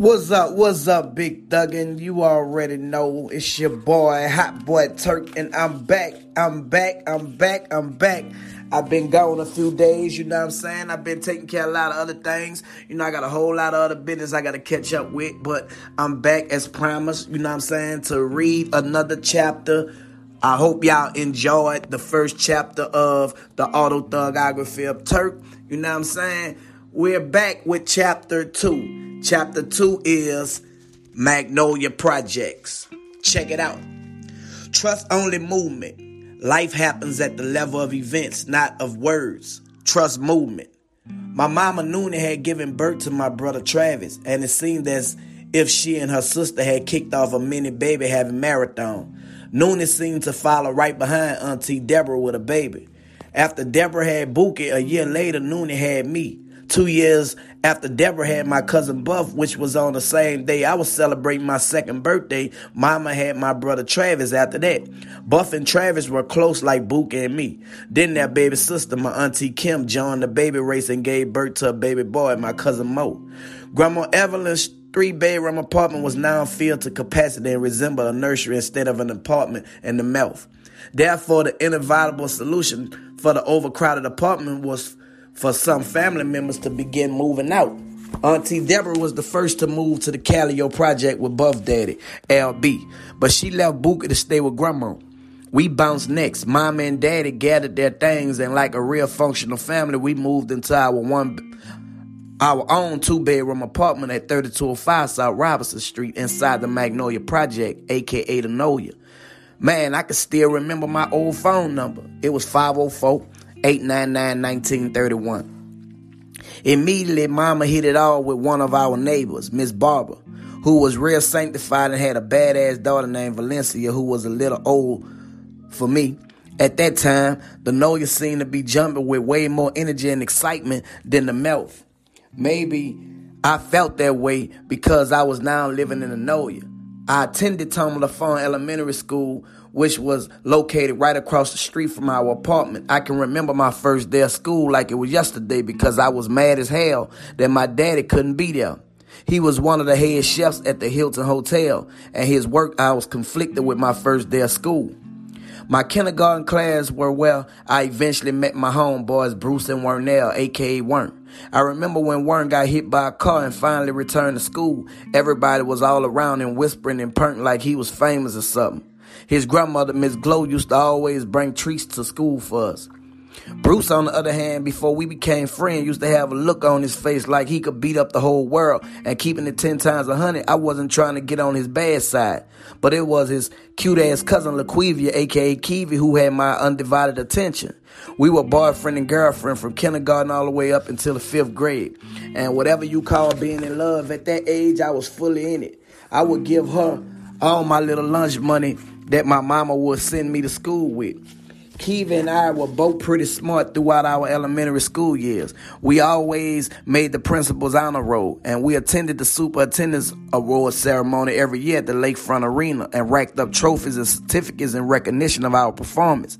What's up? What's up, Big Thuggin? You already know it's your boy, Hot Boy Turk, and I'm back. I'm back. I'm back. I'm back. I've been gone a few days, you know what I'm saying? I've been taking care of a lot of other things. You know, I got a whole lot of other business I got to catch up with, but I'm back as promised, you know what I'm saying, to read another chapter. I hope y'all enjoyed the first chapter of the autothuggography of Turk, you know what I'm saying? We're back with chapter two. Chapter two is Magnolia Projects. Check it out. Trust only movement. Life happens at the level of events, not of words. Trust movement. My mama Noonie had given birth to my brother Travis, and it seemed as if she and her sister had kicked off a mini baby having marathon. Noonie seemed to follow right behind Auntie Deborah with a baby. After Deborah had Bookie, a year later, Noonie had me. Two years after Deborah had my cousin Buff, which was on the same day I was celebrating my second birthday, Mama had my brother Travis after that. Buff and Travis were close like Book and me. Then their baby sister, my auntie Kim, joined the baby race and gave birth to a baby boy, my cousin Mo. Grandma Evelyn's three bedroom apartment was now filled to capacity and resembled a nursery instead of an apartment in the mouth. Therefore, the inevitable solution for the overcrowded apartment was for some family members to begin moving out. Auntie Deborah was the first to move to the Callio project with Buff Daddy, LB, but she left Booker to stay with Grandma. We bounced next. Mama and Daddy gathered their things, and like a real functional family, we moved into our one, our own two bedroom apartment at 3205 South Robinson Street inside the Magnolia Project, aka the Nolia. Man, I can still remember my old phone number. It was 504 899 1931. Immediately, Mama hit it all with one of our neighbors, Miss Barbara, who was real sanctified and had a badass daughter named Valencia, who was a little old for me. At that time, the Nolia seemed to be jumping with way more energy and excitement than the mouth. Maybe I felt that way because I was now living in the Nolia. I attended Thomy Lafon Elementary School, which was located right across the street from our apartment. I can remember my first day of school like it was yesterday because I was mad as hell that my daddy couldn't be there. He was one of the head chefs at the Hilton Hotel, and his work hours conflicted with my first day of school. My kindergarten class were where I eventually met my homeboys, Bruce and Wernell, aka Wern. I remember when Wern got hit by a car and finally returned to school, everybody was all around him whispering and purring like he was famous or something. His grandmother, Miss Glow, used to always bring treats to school for us. Bruce, on the other hand, before we became friends, used to have a look on his face like he could beat up the whole world. And keeping it 10 times a hundred, I wasn't trying to get on his bad side. But it was his cute ass cousin Laquivia, aka Kiwi, who had my undivided attention. We were boyfriend and girlfriend from kindergarten all the way up until the fifth grade. And whatever you call being in love at that age, I was fully in it. I would give her all my little lunch money that my mama would send me to school with. Kiva and I were both pretty smart throughout our elementary school years. We always made the principal's honor roll, and we attended the superintendent's award ceremony every year at the Lakefront Arena and racked up trophies and certificates in recognition of our performance.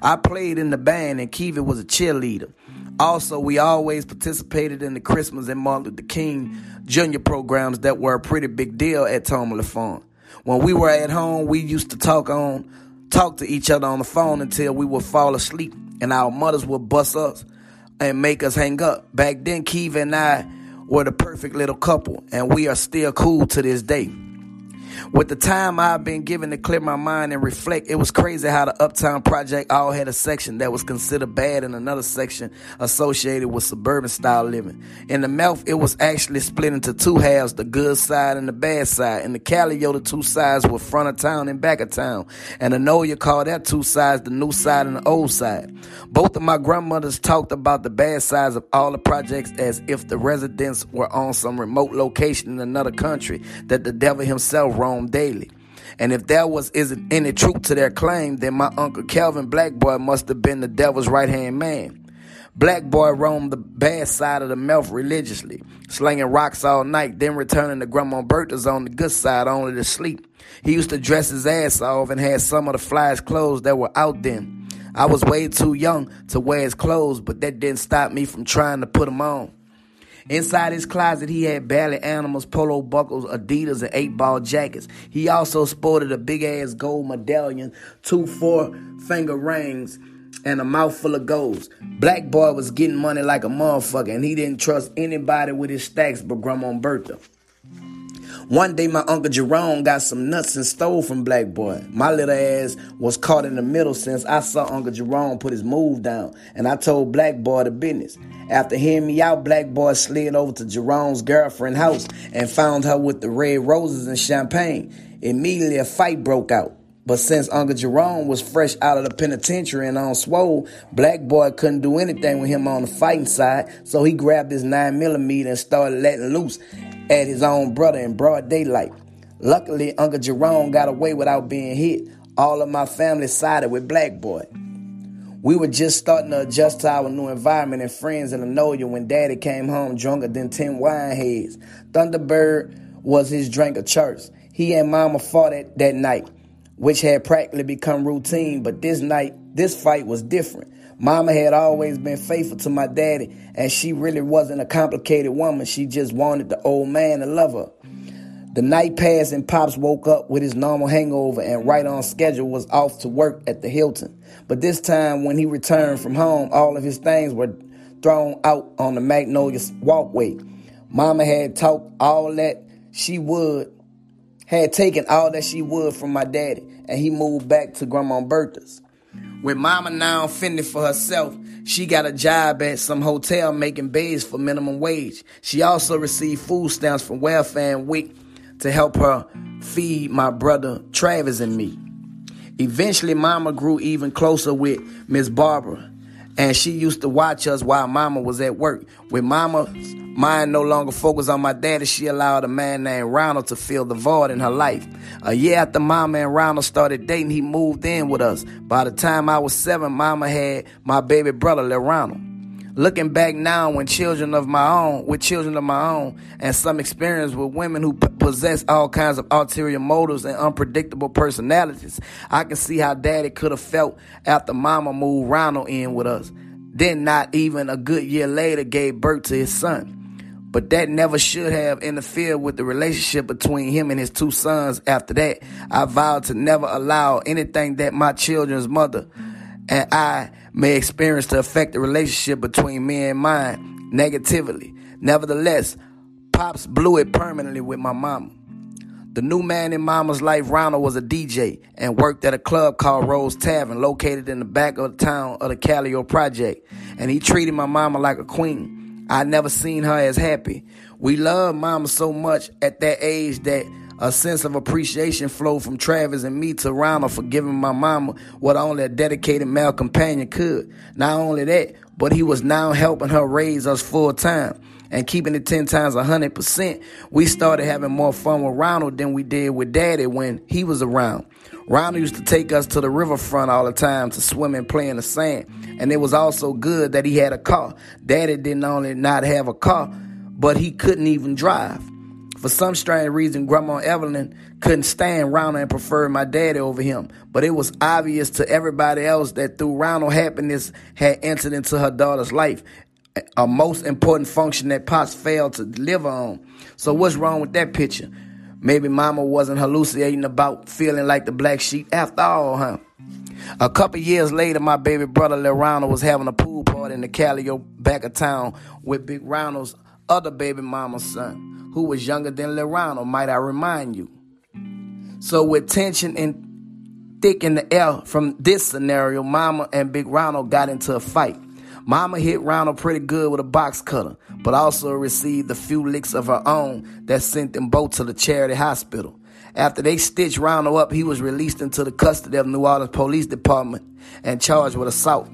I played in the band, and Kiva was a cheerleader. Also, we always participated in the Christmas and Martin Luther King Junior programs that were a pretty big deal at Tom Farm. When we were at home, we used to talk on talk to each other on the phone until we would fall asleep and our mothers would bust us and make us hang up. Back then, Kiva and I were the perfect little couple, and we are still cool to this day. With the time I've been given to clear my mind and reflect, it was crazy how the Uptown Project all had a section that was considered bad and another section associated with suburban style living. In the mouth, it was actually split into two halves, the good side and the bad side. In the Callio, the two sides were front of town and back of town. And I know you call that two sides the new side and the old side. Both of my grandmothers talked about the bad sides of all the projects as if the residents were on some remote location in another country that the devil himself roamed daily. And if there was isn't any truth to their claim, then my uncle Kelvin Blackboy must have been the devil's right hand man. Black Boy roamed the bad side of the mouth religiously, slinging rocks all night, then returning to Grandma Bertha's on the good side only to sleep. He used to dress his ass off and had some of the flyest clothes that were out then. I was way too young to wear his clothes, but that didn't stop me from trying to put them on. Inside his closet, he had Bally Animals, polo buckles, Adidas, and eight ball jackets. He also sported a big ass gold medallion, two four finger rings, and a mouthful of golds. Black boy was getting money like a motherfucker, and he didn't trust anybody with his stacks but Grandma Bertha. One day, my Uncle Jerome got some nuts and stole from Black Boy. My little ass was caught in the middle since I saw Uncle Jerome put his move down, and I told Black Boy the business. After hearing me out, Black Boy slid over to Jerome's girlfriend's house and found her with the red roses and champagne. Immediately, a fight broke out. But since Uncle Jerome was fresh out of the penitentiary and on swole, Black Boy couldn't do anything with him on the fighting side, so he grabbed his 9mm and started letting loose at his own brother in broad daylight. Luckily, Uncle Jerome got away without being hit. All of my family sided with Black Boy. We were just starting to adjust to our new environment and friends in Linoleum when Daddy came home drunker than 10 wine heads. Thunderbird was his drink of choice. He and Mama fought it that night, which had practically become routine, but this night, this fight was different. Mama had always been faithful to my daddy, and she really wasn't a complicated woman. She just wanted the old man to love her. The night passed, and Pops woke up with his normal hangover and, right on schedule, was off to work at the Hilton. But this time, when he returned from home, all of his things were thrown out on the Magnolia walkway. Mama had talked all that she would, had taken all that she would from my daddy, and he moved back to Grandma Bertha's. With mama now fending for herself, she got a job at some hotel making beds for minimum wage. She also received food stamps from welfare and WIC to help her feed my brother Travis and me. Eventually, mama grew even closer with Miss Barbara, and she used to watch us while mama was at work. With mama's mind no longer focused on my daddy, she allowed a man named Ronald to fill the void in her life. A year after mama and Ronald started dating, he moved in with us. By the time I was seven, mama had my baby brother, Lil Ronald. Looking back now, when children of my own, with children of my own, and some experience with women who possess all kinds of ulterior motives and unpredictable personalities, I can see how daddy could have felt after mama moved Ronald in with us. Then, not even a good year later, gave birth to his son. But that never should have interfered with the relationship between him and his two sons after that. I vowed to never allow anything that my children's mother and I may experience to affect the relationship between me and mine negatively. Nevertheless, Pops blew it permanently with my mama. The new man in Mama's life, Ronald, was a DJ and worked at a club called Rose Tavern, located in the back of the town of the Callio Project. And he treated my mama like a queen. I never seen her as happy. We loved Mama so much at that age that a sense of appreciation flowed from Travis and me to Ronald for giving my mama what only a dedicated male companion could. Not only that, but he was now helping her raise us full time and keeping it 10 times 100%. We started having more fun with Ronald than we did with Daddy when he was around. Ronald used to take us to the riverfront all the time to swim and play in the sand. And it was also good that he had a car. Daddy didn't only not have a car, but he couldn't even drive. For some strange reason, Grandma Evelyn couldn't stand Ronald and preferred my daddy over him. But it was obvious to everybody else that through Ronald, happiness had entered into her daughter's life, a most important function that Pops failed to deliver on. So what's wrong with that picture? Maybe Mama wasn't hallucinating about feeling like the black sheep after all, huh? A couple years later, my baby brother Lil Ronald was having a pool party in the Calio back of town with Big Ronald's other baby mama's son who was younger than Lerano, might I remind you. So with tension and thick in the air from this scenario, Mama and Big Ronald got into a fight. Mama hit Ronald pretty good with a box cutter, but also received a few licks of her own that sent them both to the charity hospital. After they stitched Ronald up, he was released into the custody of New Orleans Police Department and charged with assault.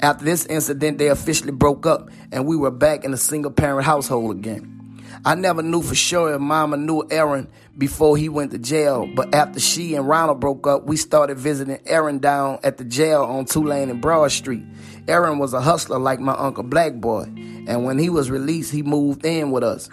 After this incident, they officially broke up, and we were back in a single parent household again. I never knew for sure if Mama knew Aaron before he went to jail, but after she and Ronald broke up, we started visiting Aaron down at the jail on Tulane and Broad Street. Aaron was a hustler like my uncle Black Boy, and when he was released, he moved in with us.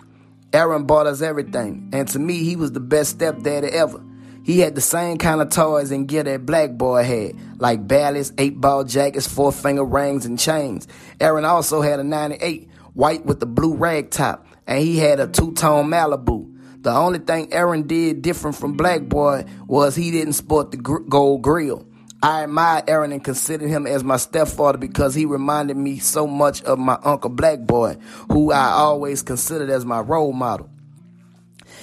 Aaron bought us everything, and to me, he was the best stepdaddy ever. He had the same kind of toys and gear that Black Boy had, like ballads, eight ball jackets, four finger rings, and chains. Aaron also had a 98 white with the blue rag top, and he had a two-tone Malibu. The only thing Aaron did different from Black Boy was he didn't sport the gr- gold grill. I admired Aaron and considered him as my stepfather because he reminded me so much of my uncle Black Boy, who I always considered as my role model.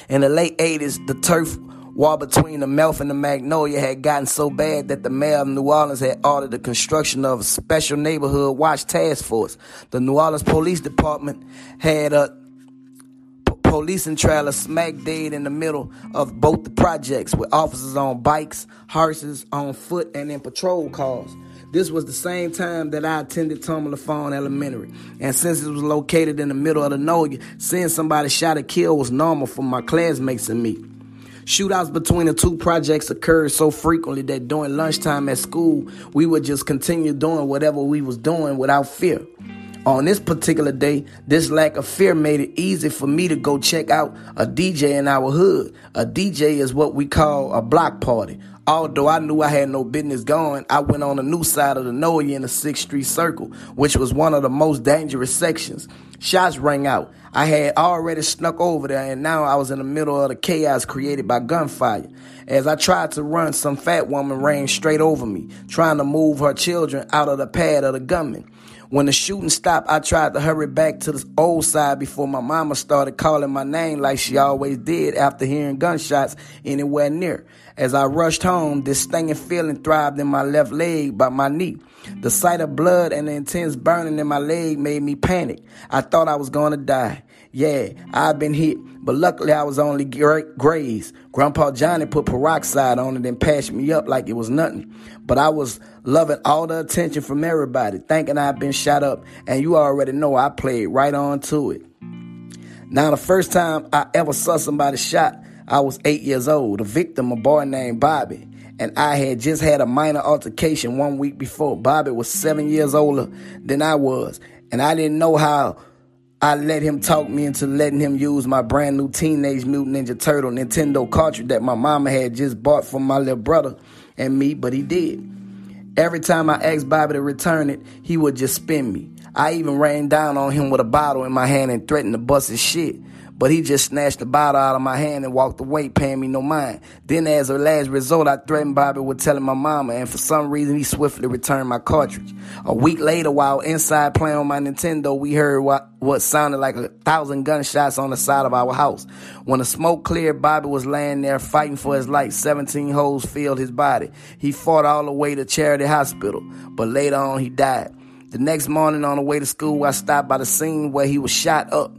In the late 80s, the turf war between the Melf and the Magnolia had gotten so bad that the mayor of New Orleans had ordered the construction of a special neighborhood watch task force. The New Orleans Police Department had a policing trailer smack dead in the middle of both the projects with officers on bikes, horses, on foot, and in patrol cars. This was the same time that I attended Thomy Lafon Elementary. And since it was located in the middle of the Nolia, seeing somebody shot or killed was normal for my classmates and me. Shootouts between the two projects occurred so frequently that during lunchtime at school, we would just continue doing whatever we was doing without fear. On this particular day, this lack of fear made it easy for me to go check out a DJ in our hood. A DJ is what we call a block party. Although I knew I had no business going, I went on the new side of the Nolia in the 6th Street Circle, which was one of the most dangerous sections. Shots rang out. I had already snuck over there, and now I was in the middle of the chaos created by gunfire. As I tried to run, some fat woman ran straight over me, trying to move her children out of the path of the gunman. When the shooting stopped, I tried to hurry back to the old side before my mama started calling my name like she always did after hearing gunshots anywhere near. As I rushed home, this stinging feeling thrived in my left leg by my knee. The sight of blood and the intense burning in my leg made me panic. I thought I was going to die. Yeah, I've been hit, but luckily I was only grazed. Grandpa Johnny put peroxide on it and patched me up like it was nothing. But I was loving all the attention from everybody, thinking I'd been shot up, and you already know I played right on to it. Now, the first time I ever saw somebody shot, I was eight years old. The victim, a boy named Bobby and I had just had a minor altercation one week before. Bobby was seven years older than I was, and I didn't know how I let him talk me into letting him use my brand new Teenage Mutant Ninja Turtle Nintendo cartridge that my mama had just bought for my little brother and me, but he did. Every time I asked Bobby to return it, he would just spin me. I even ran down on him with a bottle in my hand and threatened to bust his shit but he just snatched the bottle out of my hand and walked away, paying me no mind. Then, as a last resort, I threatened Bobby with telling my mama, and for some reason, he swiftly returned my cartridge. A week later, while inside playing on my Nintendo, we heard what, what sounded like a thousand gunshots on the side of our house. When the smoke cleared, Bobby was laying there fighting for his life. 17 holes filled his body. He fought all the way to Charity Hospital, but later on, he died. The next morning on the way to school, I stopped by the scene where he was shot up.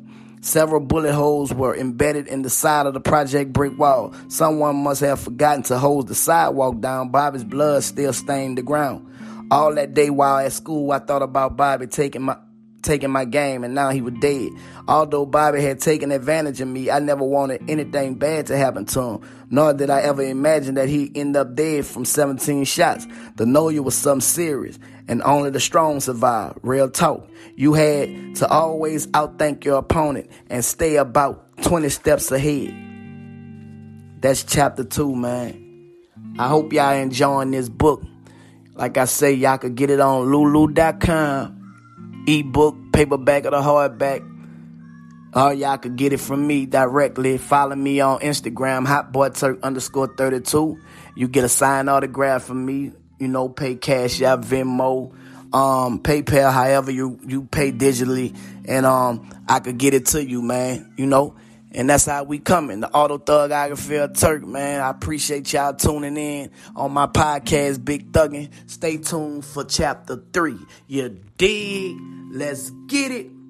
Several bullet holes were embedded in the side of the project brick wall. Someone must have forgotten to hose the sidewalk down. Bobby's blood still stained the ground. All that day while at school, I thought about Bobby taking my taking my game, and now he was dead. Although Bobby had taken advantage of me, I never wanted anything bad to happen to him, nor did I ever imagine that he'd end up dead from 17 shots. The Nolia was something serious, and only the strong survive. Real talk. You had to always outthink your opponent and stay about 20 steps ahead. That's chapter two, man. I hope y'all enjoying this book. Like I say, y'all could get it on lulu.com ebook, paperback, or the hardback. Or y'all could get it from me directly. Follow me on Instagram, hotboyturk underscore 32. You get a signed autograph from me. You know, pay cash out, Venmo, um, PayPal, however you, you pay digitally. And um, I could get it to you, man. You know, and that's how we coming. The Auto Thug feel Turk, man. I appreciate y'all tuning in on my podcast, Big Thuggin. Stay tuned for chapter three. You dig? Let's get it.